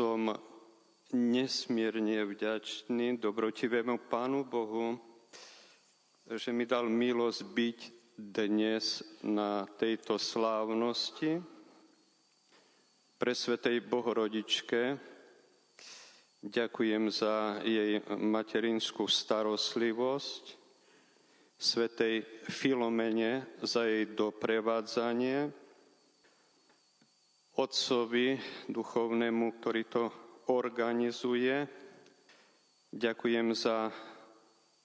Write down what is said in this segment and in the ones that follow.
Som nesmierne vďačný dobrotivému Pánu Bohu, že mi dal milosť byť dnes na tejto slávnosti pre Svetej Bohorodičke. Ďakujem za jej materinskú starostlivosť, Svetej Filomene za jej doprevádzanie, Otcovi duchovnému, ktorý to organizuje. Ďakujem za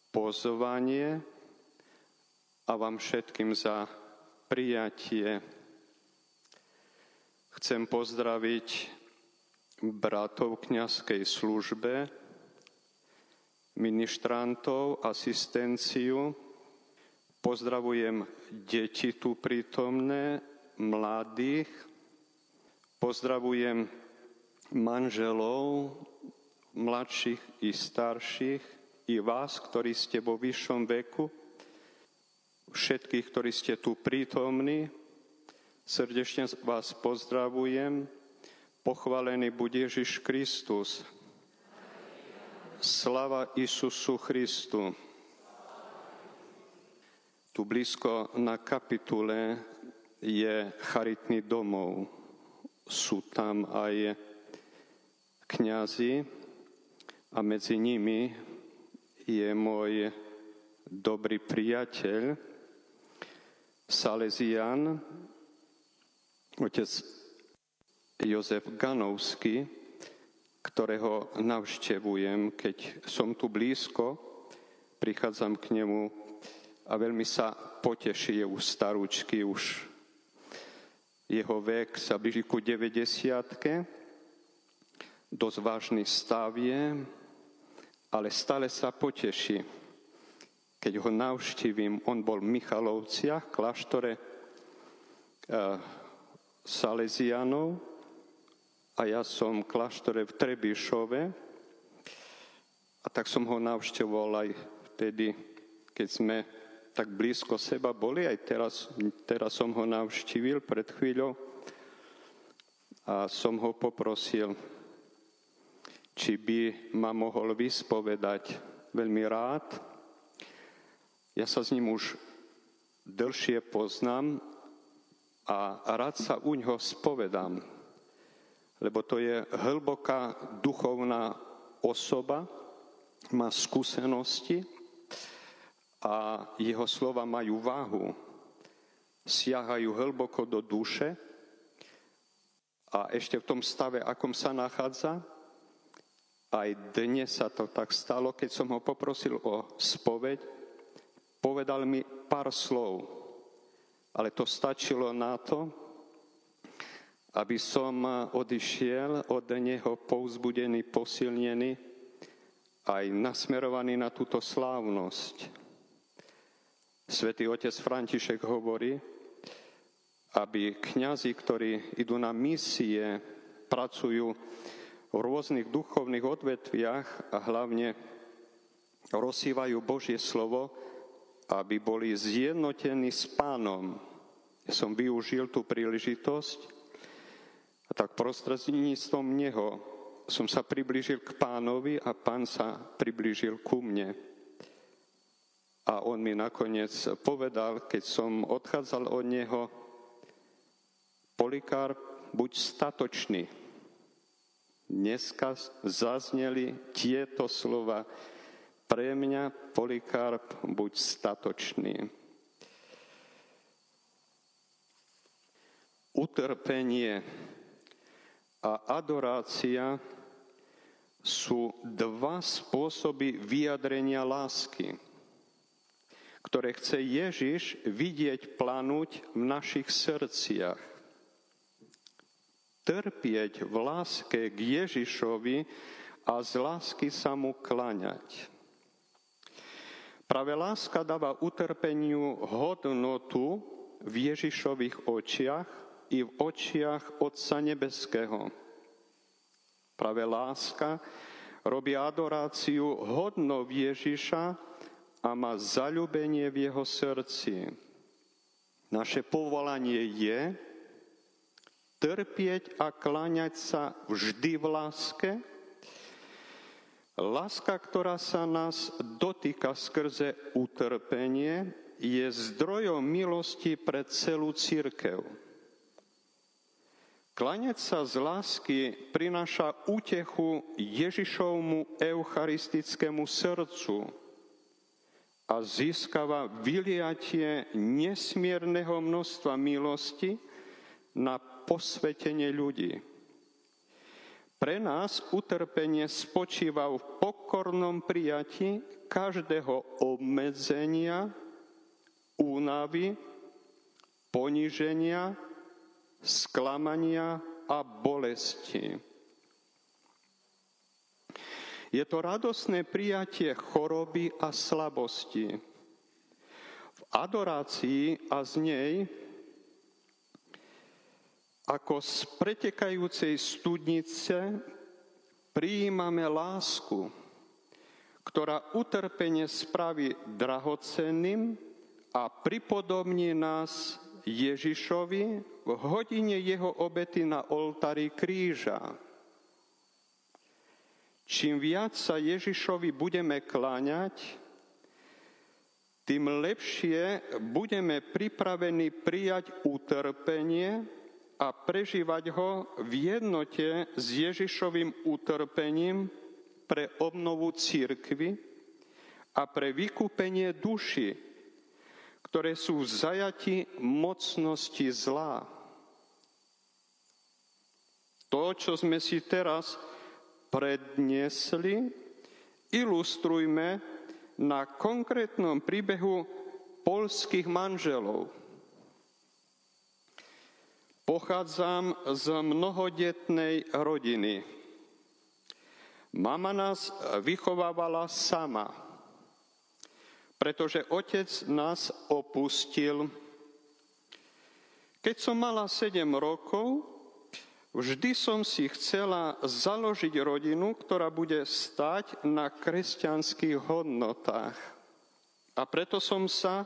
pozvanie a vám všetkým za prijatie. Chcem pozdraviť bratov kniazkej službe, ministrantov, asistenciu. Pozdravujem deti tu prítomné, mladých. Pozdravujem manželov, mladších i starších, i vás, ktorí ste vo vyššom veku všetkých, ktorí ste tu prítomní. Srdečne vás pozdravujem. Pochválený buď Ježiš Kristus. Slava Isusu Christu. Tu blízko na kapitule je charitný domov. Sú tam aj kňazi a medzi nimi je môj dobrý priateľ, Salesian, otec Jozef Ganovský, ktorého navštevujem, keď som tu blízko, prichádzam k nemu a veľmi sa poteší, je už starúčky, už jeho vek sa blíži ku 90 dosť vážny stav je, ale stále sa poteší. Keď ho navštívim, on bol v Michalovciach, kláštore e, Salesianov a ja som v kláštore v Trebišove. A tak som ho navštevoval aj vtedy, keď sme tak blízko seba boli, aj teraz, teraz som ho navštívil pred chvíľou a som ho poprosil, či by ma mohol vyspovedať veľmi rád, ja sa s ním už dlhšie poznám a rád sa u ňoho spovedám, lebo to je hlboká duchovná osoba, má skúsenosti a jeho slova majú váhu, siahajú hlboko do duše a ešte v tom stave, akom sa nachádza, aj dnes sa to tak stalo, keď som ho poprosil o spoveď, povedal mi pár slov, ale to stačilo na to, aby som odišiel od neho pouzbudený, posilnený, aj nasmerovaný na túto slávnosť. Svetý otec František hovorí, aby kňazi, ktorí idú na misie, pracujú v rôznych duchovných odvetviach a hlavne rozsývajú Božie slovo, aby boli zjednotení s pánom. Som využil tú príležitosť a tak prostredníctvom neho som sa priblížil k pánovi a pán sa priblížil ku mne. A on mi nakoniec povedal, keď som odchádzal od neho, Polikár, buď statočný. Dneska zazneli tieto slova pre mňa, Polikarp, buď statočný. Utrpenie a adorácia sú dva spôsoby vyjadrenia lásky, ktoré chce Ježiš vidieť planúť v našich srdciach. Trpieť v láske k Ježišovi a z lásky sa mu klaňať. Práve láska dáva utrpeniu hodnotu v Ježišových očiach i v očiach Otca Nebeského. Práve láska robí adoráciu hodnou Ježiša a má zalúbenie v jeho srdci. Naše povolanie je trpieť a kláňať sa vždy v láske. Láska, ktorá sa nás dotýka skrze utrpenie, je zdrojom milosti pre celú církev. Klaňať sa z lásky prináša útechu Ježišovmu eucharistickému srdcu a získava vyliatie nesmierneho množstva milosti na posvetenie ľudí. Pre nás utrpenie spočíva v pokornom prijati každého obmedzenia, únavy, poníženia, sklamania a bolesti. Je to radosné prijatie choroby a slabosti. V adorácii a z nej ako z pretekajúcej studnice prijímame lásku, ktorá utrpenie spraví drahocenným a pripodobní nás Ježišovi v hodine jeho obety na oltári kríža. Čím viac sa Ježišovi budeme kláňať, tým lepšie budeme pripravení prijať utrpenie a prežívať ho v jednote s Ježišovým utrpením pre obnovu církvy a pre vykúpenie duši, ktoré sú v zajati mocnosti zlá. To, čo sme si teraz predniesli, ilustrujme na konkrétnom príbehu polských manželov. Pochádzam z mnohodetnej rodiny. Mama nás vychovávala sama, pretože otec nás opustil. Keď som mala 7 rokov, Vždy som si chcela založiť rodinu, ktorá bude stať na kresťanských hodnotách. A preto som sa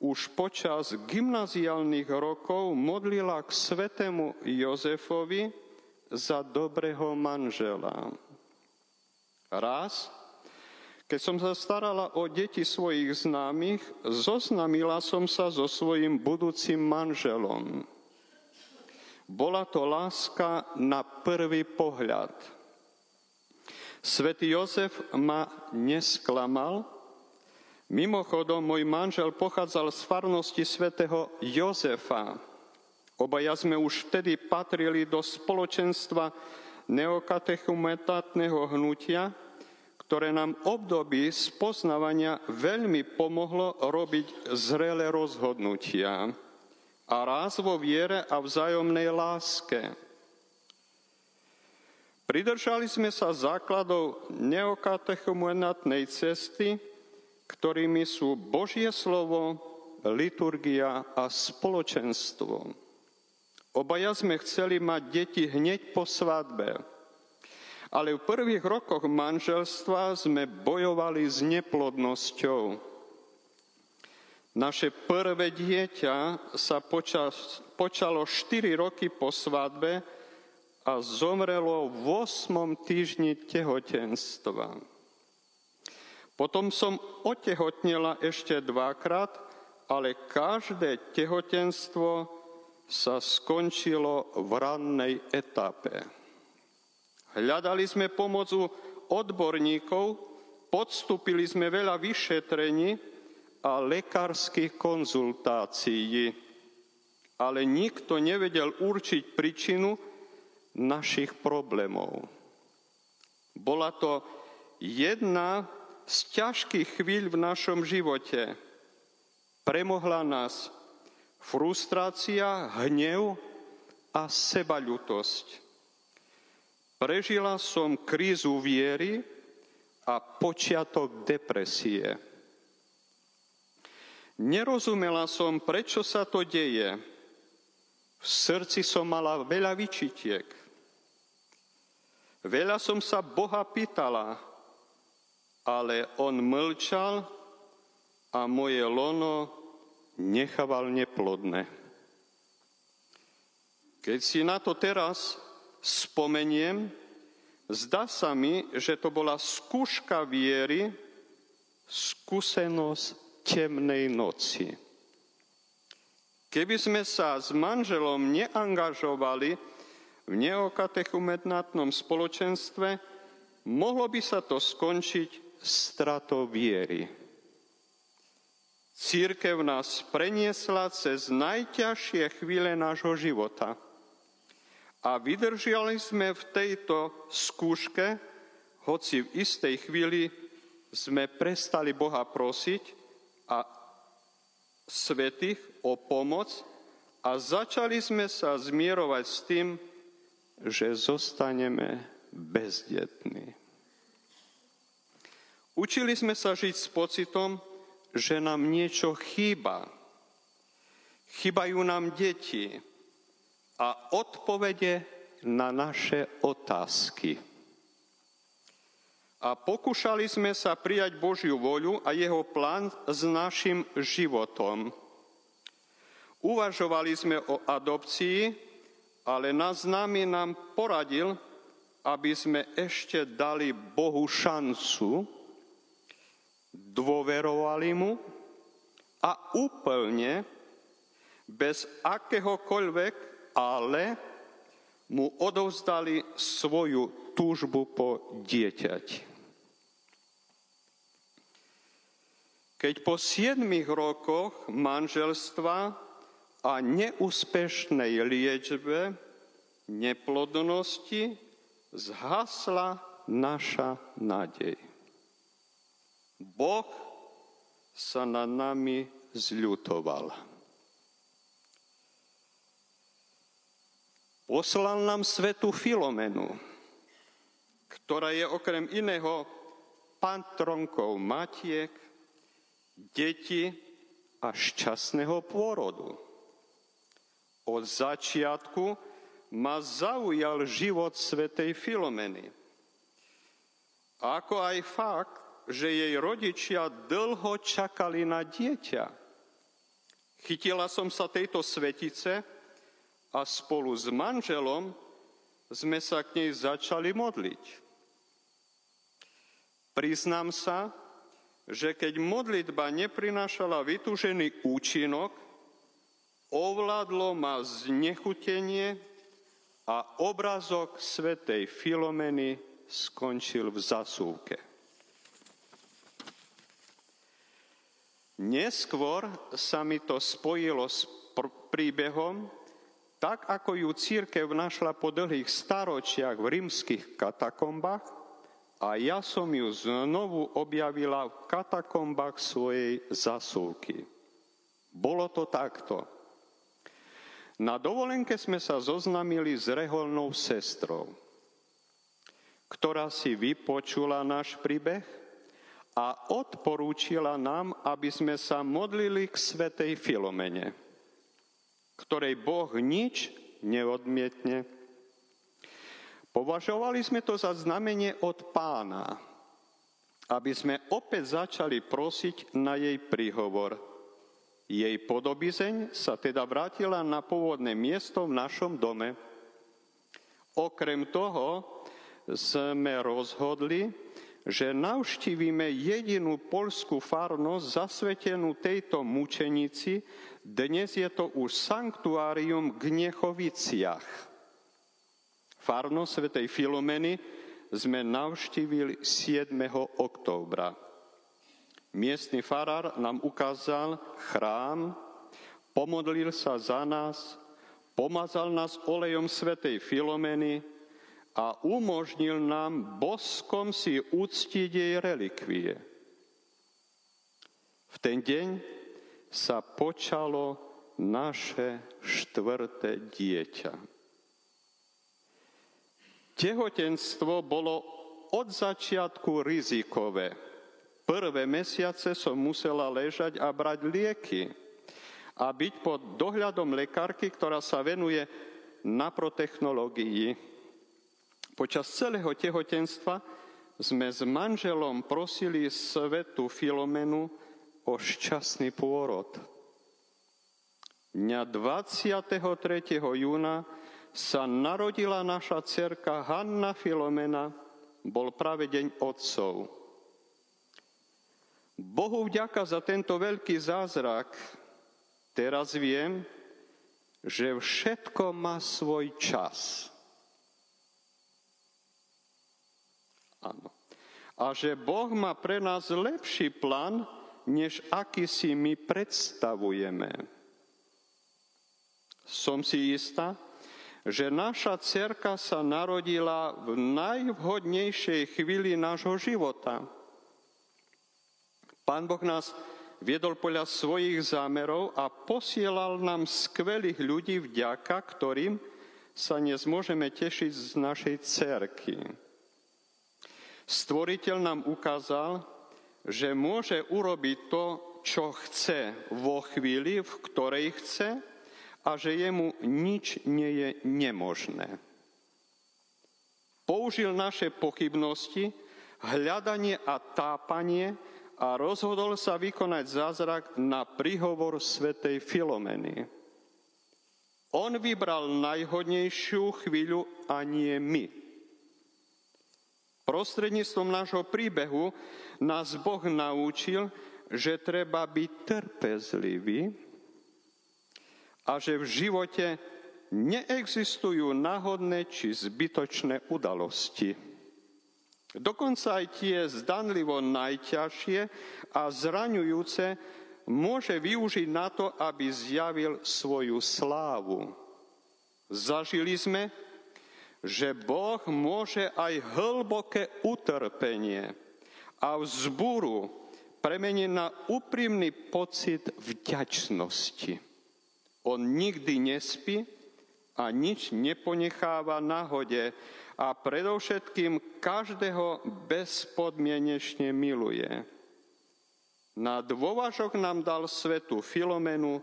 už počas gymnaziálnych rokov modlila k svetému Jozefovi za dobrého manžela. Raz, keď som sa starala o deti svojich známych, zoznamila som sa so svojim budúcim manželom. Bola to láska na prvý pohľad. Svetý Jozef ma nesklamal. Mimochodom, môj manžel pochádzal z farnosti svätého Jozefa. Obaja sme už vtedy patrili do spoločenstva neokatechumetátneho hnutia, ktoré nám období spoznávania veľmi pomohlo robiť zrelé rozhodnutia a raz vo viere a vzájomnej láske. Pridržali sme sa základov neokatechumenatnej cesty, ktorými sú Božie slovo, liturgia a spoločenstvo. Obaja sme chceli mať deti hneď po svadbe, ale v prvých rokoch manželstva sme bojovali s neplodnosťou. Naše prvé dieťa sa počas, počalo 4 roky po svadbe a zomrelo v 8. týždni tehotenstva. Potom som otehotnila ešte dvakrát, ale každé tehotenstvo sa skončilo v rannej etape. Hľadali sme pomocu odborníkov, podstúpili sme veľa vyšetrení, a lekárskych konzultácií, ale nikto nevedel určiť príčinu našich problémov. Bola to jedna z ťažkých chvíľ v našom živote. Premohla nás frustrácia, hnev a sebaľutosť. Prežila som krízu viery a počiatok depresie. Nerozumela som, prečo sa to deje. V srdci som mala veľa vyčitiek. Veľa som sa Boha pýtala, ale on mlčal a moje lono nechával neplodné. Keď si na to teraz spomeniem, zdá sa mi, že to bola skúška viery, skúsenosť temnej noci. Keby sme sa s manželom neangažovali v neokatechumenátnom spoločenstve, mohlo by sa to skončiť stratou viery. Církev nás preniesla cez najťažšie chvíle nášho života – a vydržali sme v tejto skúške, hoci v istej chvíli sme prestali Boha prosiť a svetých o pomoc a začali sme sa zmierovať s tým, že zostaneme bezdetní. Učili sme sa žiť s pocitom, že nám niečo chýba. Chýbajú nám deti, a odpovede na naše otázky. A pokúšali sme sa prijať Božiu voľu a jeho plán s našim životom. Uvažovali sme o adopcii, ale na známy nám poradil, aby sme ešte dali Bohu šancu, dôverovali mu a úplne, bez akéhokoľvek ale mu odovzdali svoju túžbu po dieťati. Keď po siedmých rokoch manželstva a neúspešnej liečbe neplodnosti zhasla naša nádej. Boh sa nad nami zľutoval. Poslal nám svetu Filomenu, ktorá je okrem iného patronkou matiek, detí a šťastného pôrodu. Od začiatku ma zaujal život svetej Filomeny. Ako aj fakt, že jej rodičia dlho čakali na dieťa. Chytila som sa tejto svetice, a spolu s manželom sme sa k nej začali modliť. Priznám sa, že keď modlitba neprinášala vytúžený účinok, ovládlo ma znechutenie a obrazok svetej Filomeny skončil v zasúke. Neskôr sa mi to spojilo s príbehom, tak ako ju církev našla po dlhých staročiach v rímskych katakombách a ja som ju znovu objavila v katakombách svojej zasúky. Bolo to takto. Na dovolenke sme sa zoznamili s reholnou sestrou, ktorá si vypočula náš príbeh a odporúčila nám, aby sme sa modlili k svetej Filomene ktorej Boh nič neodmietne. Považovali sme to za znamenie od pána, aby sme opäť začali prosiť na jej príhovor. Jej podobizeň sa teda vrátila na pôvodné miesto v našom dome. Okrem toho sme rozhodli, že navštívime jedinú polskú farnosť zasvetenú tejto mučenici dnes je to už sanktuárium v Gnechoviciach. Farno svätej Filomeny sme navštívili 7. októbra. Miestny farár nám ukázal chrám, pomodlil sa za nás, pomazal nás olejom svätej Filomeny a umožnil nám boskom si uctiť jej relikvie. V ten deň sa počalo naše štvrté dieťa. Tehotenstvo bolo od začiatku rizikové. Prvé mesiace som musela ležať a brať lieky a byť pod dohľadom lekárky, ktorá sa venuje naprotechnológii. Počas celého tehotenstva sme s manželom prosili svetu Filomenu, o šťastný pôrod. Dňa 23. júna sa narodila naša cerka Hanna Filomena, bol práve deň otcov. Bohu vďaka za tento veľký zázrak. Teraz viem, že všetko má svoj čas. Áno. A že Boh má pre nás lepší plán, než aký si my predstavujeme. Som si istá, že naša cerka sa narodila v najvhodnejšej chvíli nášho života. Pán Boh nás viedol podľa svojich zámerov a posielal nám skvelých ľudí, vďaka ktorým sa dnes tešiť z našej cerky. Stvoriteľ nám ukázal, že môže urobiť to, čo chce vo chvíli, v ktorej chce a že jemu nič nie je nemožné. Použil naše pochybnosti, hľadanie a tápanie a rozhodol sa vykonať zázrak na príhovor svätej Filomeny. On vybral najhodnejšiu chvíľu a nie my. Prostredníctvom nášho príbehu nás Boh naučil, že treba byť trpezlivý, a že v živote neexistujú náhodné či zbytočné udalosti. Dokonca aj tie zdanlivo najťažšie a zraňujúce môže využiť na to, aby zjavil svoju slávu. Zažili sme, že Boh môže aj hlboké utrpenie a vzbúru premeniť na úprimný pocit vďačnosti. On nikdy nespí a nič neponecháva náhode a predovšetkým každého bezpodmienečne miluje. Na dôvažok nám dal svetu Filomenu,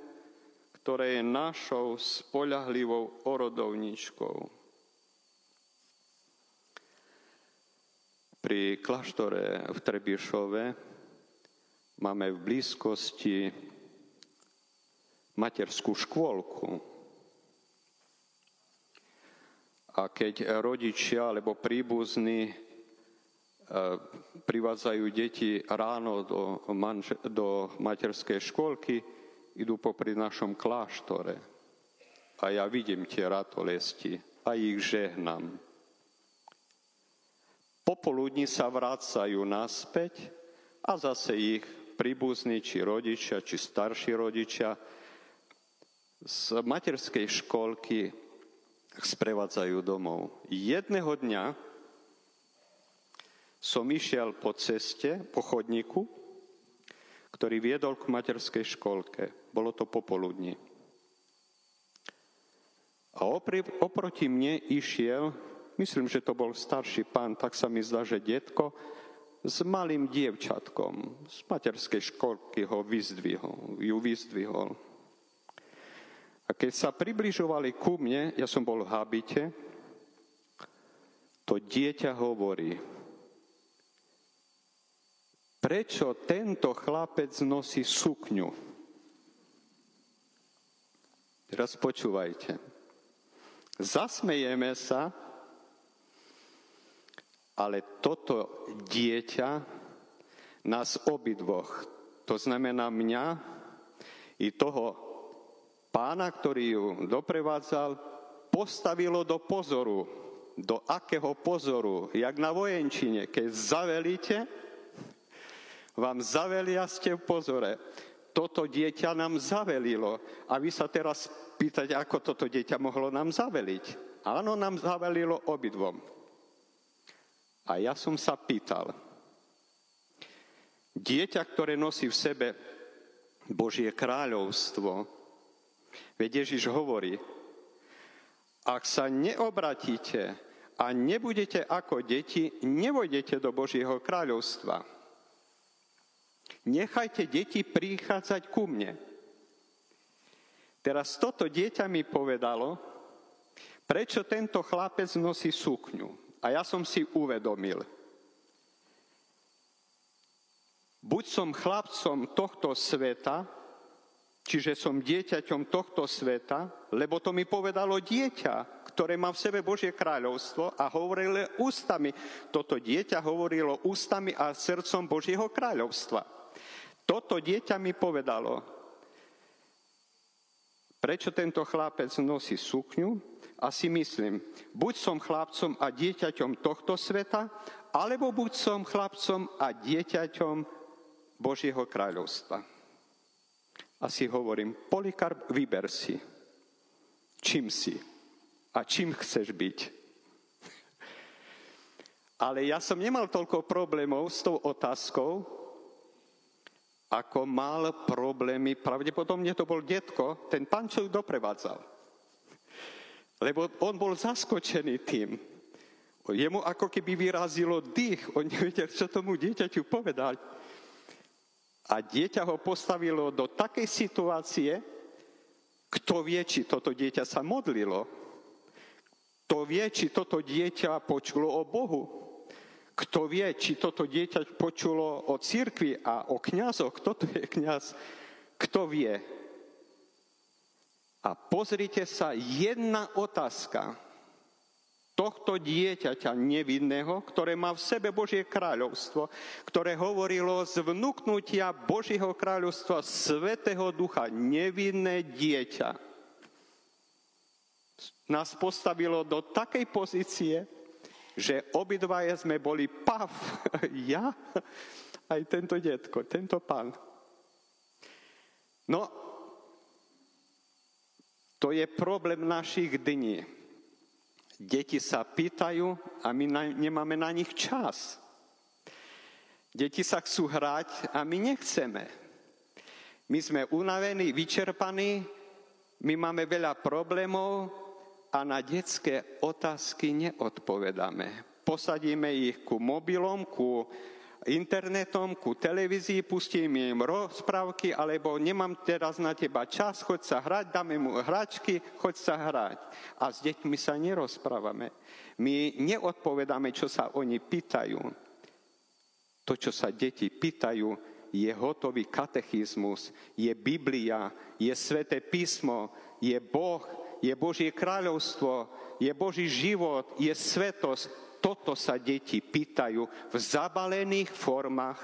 ktoré je našou spoľahlivou orodovničkou. Pri kláštore v Trebišove máme v blízkosti materskú škôlku. A keď rodičia alebo príbuzní e, privádzajú deti ráno do, manže, do materskej škôlky, idú popri našom kláštore. A ja vidím tie ratolesti a ich žehnám. Popoludní sa vrácajú naspäť a zase ich príbuzní, či rodičia, či starší rodičia z materskej školky sprevádzajú domov. Jedného dňa som išiel po ceste, po chodníku, ktorý viedol k materskej školke. Bolo to popoludní. A opri, oproti mne išiel, myslím, že to bol starší pán, tak sa mi zdá, že detko, s malým dievčatkom z materskej školky ho vyzdvihol, ju vyzdvihol. A keď sa približovali ku mne, ja som bol v habite, to dieťa hovorí, prečo tento chlapec nosí sukňu? Teraz počúvajte. Zasmejeme sa, ale toto dieťa nás obidvoch, to znamená mňa i toho pána, ktorý ju doprevádzal, postavilo do pozoru. Do akého pozoru? Jak na vojenčine. Keď zavelíte, vám zavelia ste v pozore. Toto dieťa nám zavelilo. A vy sa teraz pýtate, ako toto dieťa mohlo nám zaveliť. Áno, nám zavelilo obidvom. A ja som sa pýtal, dieťa, ktoré nosí v sebe Božie kráľovstvo, Veď Ježiš hovorí, ak sa neobratíte a nebudete ako deti, nevojdete do Božieho kráľovstva. Nechajte deti prichádzať ku mne. Teraz toto dieťa mi povedalo, prečo tento chlapec nosí sukňu. A ja som si uvedomil. Buď som chlapcom tohto sveta, Čiže som dieťaťom tohto sveta, lebo to mi povedalo dieťa, ktoré má v sebe Božie kráľovstvo a hovorilo ústami. Toto dieťa hovorilo ústami a srdcom Božieho kráľovstva. Toto dieťa mi povedalo, prečo tento chlapec nosí sukňu a si myslím, buď som chlapcom a dieťaťom tohto sveta, alebo buď som chlapcom a dieťaťom Božieho kráľovstva. A si hovorím, Polikarp, vyber si, čím si a čím chceš byť. Ale ja som nemal toľko problémov s tou otázkou, ako mal problémy, pravdepodobne to bol detko, ten pán, čo ju doprevádzal. Lebo on bol zaskočený tým. Jemu ako keby vyrazilo dých, on nevedel, čo tomu dieťaťu povedať. A dieťa ho postavilo do takej situácie, kto vie, či toto dieťa sa modlilo. Kto vie, či toto dieťa počulo o Bohu. Kto vie, či toto dieťa počulo o cirkvi a o kňazoch. Kto to je kňaz? Kto vie? A pozrite sa, jedna otázka tohto dieťaťa nevinného, ktoré má v sebe Božie kráľovstvo, ktoré hovorilo z vnúknutia Božieho kráľovstva Svetého Ducha, nevinné dieťa, nás postavilo do takej pozície, že obidvaje sme boli pav, ja? Aj tento detko, tento pán. No, to je problém našich dní Deti sa pýtajú a my na, nemáme na nich čas. Deti sa chcú hrať a my nechceme. My sme unavení, vyčerpaní, my máme veľa problémov a na detské otázky neodpovedáme. Posadíme ich ku mobilom, ku internetom, ku televízii, pustím im rozprávky, alebo nemám teraz na teba čas, choď sa hrať, dáme mu hračky, choď sa hrať. A s deťmi sa nerozprávame. My neodpovedáme, čo sa oni pýtajú. To, čo sa deti pýtajú, je hotový katechizmus, je Biblia, je sveté písmo, je Boh, je Božie kráľovstvo, je Boží život, je svetosť, toto sa deti pýtajú v zabalených formách,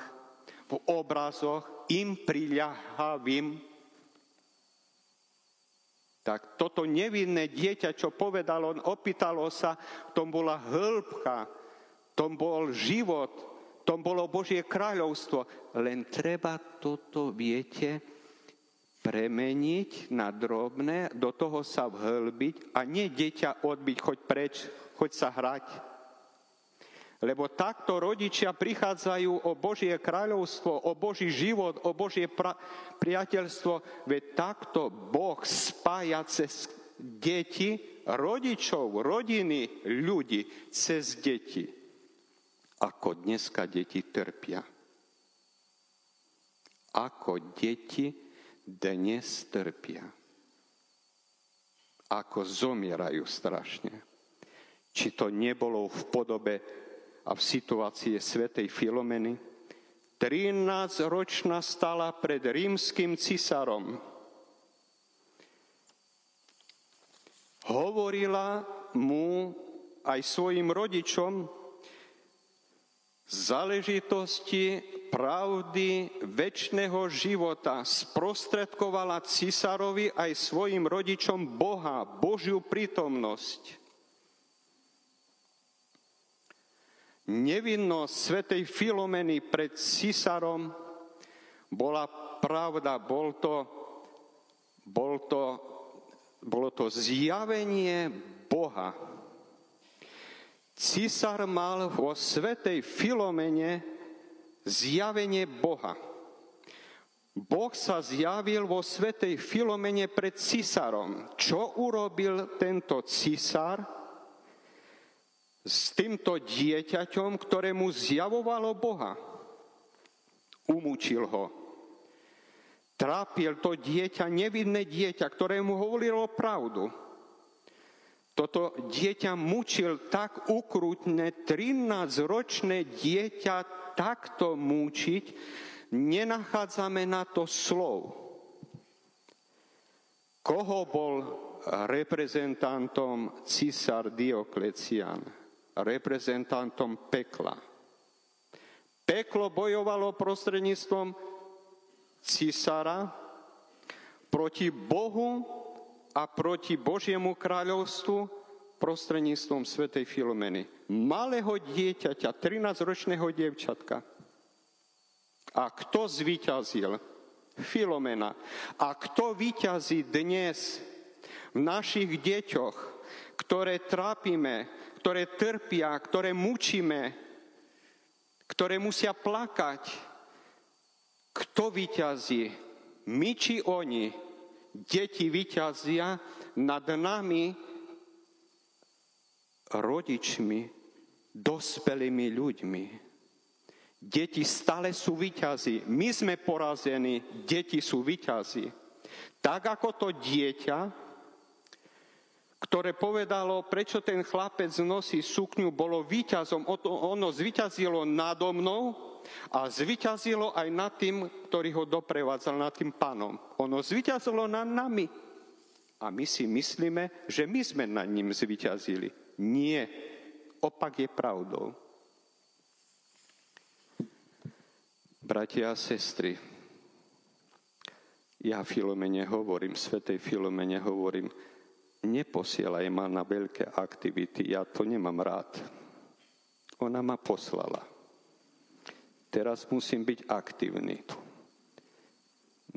v obrazoch, im priľahavým. Tak toto nevinné dieťa, čo povedalo, opýtalo sa, tom bola hĺbka, tom bol život, tom bolo Božie kráľovstvo. Len treba toto, viete, premeniť na drobné, do toho sa vhlbiť a nie dieťa odbiť, choď preč, choď sa hrať. Lebo takto rodičia prichádzajú o Božie kráľovstvo, o Boží život, o Božie pra- priateľstvo. Veď takto Boh spája cez deti, rodičov, rodiny, ľudí, cez deti. Ako dneska deti trpia. Ako deti dnes trpia. Ako zomierajú strašne. Či to nebolo v podobe a v situácii svetej Filomeny. 13-ročná stala pred rímským cisárom. Hovorila mu aj svojim rodičom záležitosti pravdy väčšného života. Sprostredkovala cisárovi aj svojim rodičom Boha, Božiu prítomnosť. Nevinnosť svetej Filomeny pred cisárom bola pravda, bol to, bol to, bolo to zjavenie Boha. Cisár mal vo svetej Filomene zjavenie Boha. Boh sa zjavil vo svetej Filomene pred cisárom. Čo urobil tento cisár? S týmto dieťaťom, ktorému zjavovalo Boha. Umúčil ho. Trápil to dieťa, nevinné dieťa, ktorému hovorilo pravdu. Toto dieťa mučil tak ukrutne, 13-ročné dieťa takto mučiť, nenachádzame na to slov. Koho bol reprezentantom císar Dioklecian, reprezentantom pekla. Peklo bojovalo prostredníctvom císara proti Bohu a proti Božiemu kráľovstvu prostredníctvom svätej Filomeny. Malého dieťaťa, 13-ročného dievčatka. A kto zvíťazil? Filomena. A kto vyťazí dnes v našich deťoch, ktoré trápime, ktoré trpia, ktoré mučíme, ktoré musia plakať? Kto vyťazí? My či oni? Deti vyťazia nad nami, rodičmi, dospelými ľuďmi. Deti stále sú vyťazí. My sme porazení, deti sú vyťazí. Tak ako to dieťa, ktoré povedalo, prečo ten chlapec nosí sukňu, bolo výťazom. Ono zvyťazilo nado mnou a zvyťazilo aj nad tým, ktorý ho doprevádzal, nad tým pánom. Ono zvyťazilo nad nami. A my si myslíme, že my sme nad ním zvyťazili. Nie. Opak je pravdou. Bratia a sestry, ja Filomene hovorím, Svetej Filomene hovorím, neposielaj ma na veľké aktivity, ja to nemám rád. Ona ma poslala. Teraz musím byť aktívny.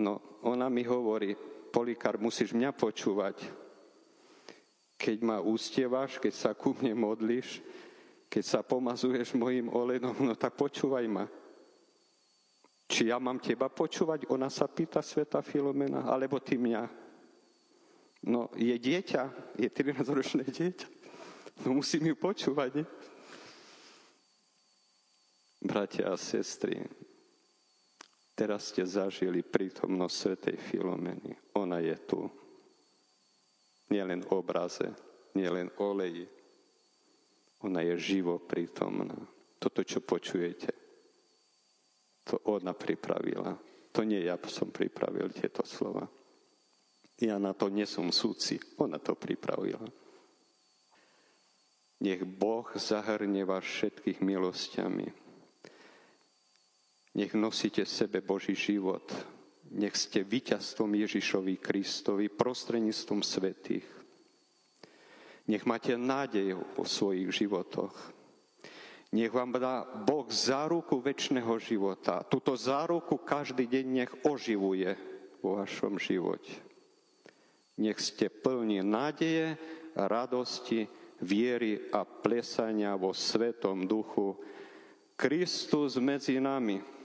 No, ona mi hovorí, Polikar, musíš mňa počúvať. Keď ma ústievaš, keď sa ku mne modlíš, keď sa pomazuješ mojim olejom, no tak počúvaj ma. Či ja mám teba počúvať? Ona sa pýta sveta Filomena, alebo ty mňa? No, je dieťa, je 13-ročné dieťa. No musím ju počúvať, nie? Bratia a sestry, teraz ste zažili prítomnosť svetej Filomeny. Ona je tu. Nielen obraze, nielen oleji. Ona je živo prítomná. Toto, čo počujete, to ona pripravila. To nie ja som pripravil tieto slova. Ja na to nesom súci. Ona to pripravila. Nech Boh zahrne vás všetkých milosťami. Nech nosíte sebe Boží život. Nech ste víťazstvom Ježišovi Kristovi prostredníctvom svetých. Nech máte nádej vo svojich životoch. Nech vám dá Boh záruku väčšného života. Tuto záruku každý deň nech oživuje vo vašom živote. Nech ste plní nádeje, radosti, viery a plesania vo Svetom duchu. Kristus medzi nami.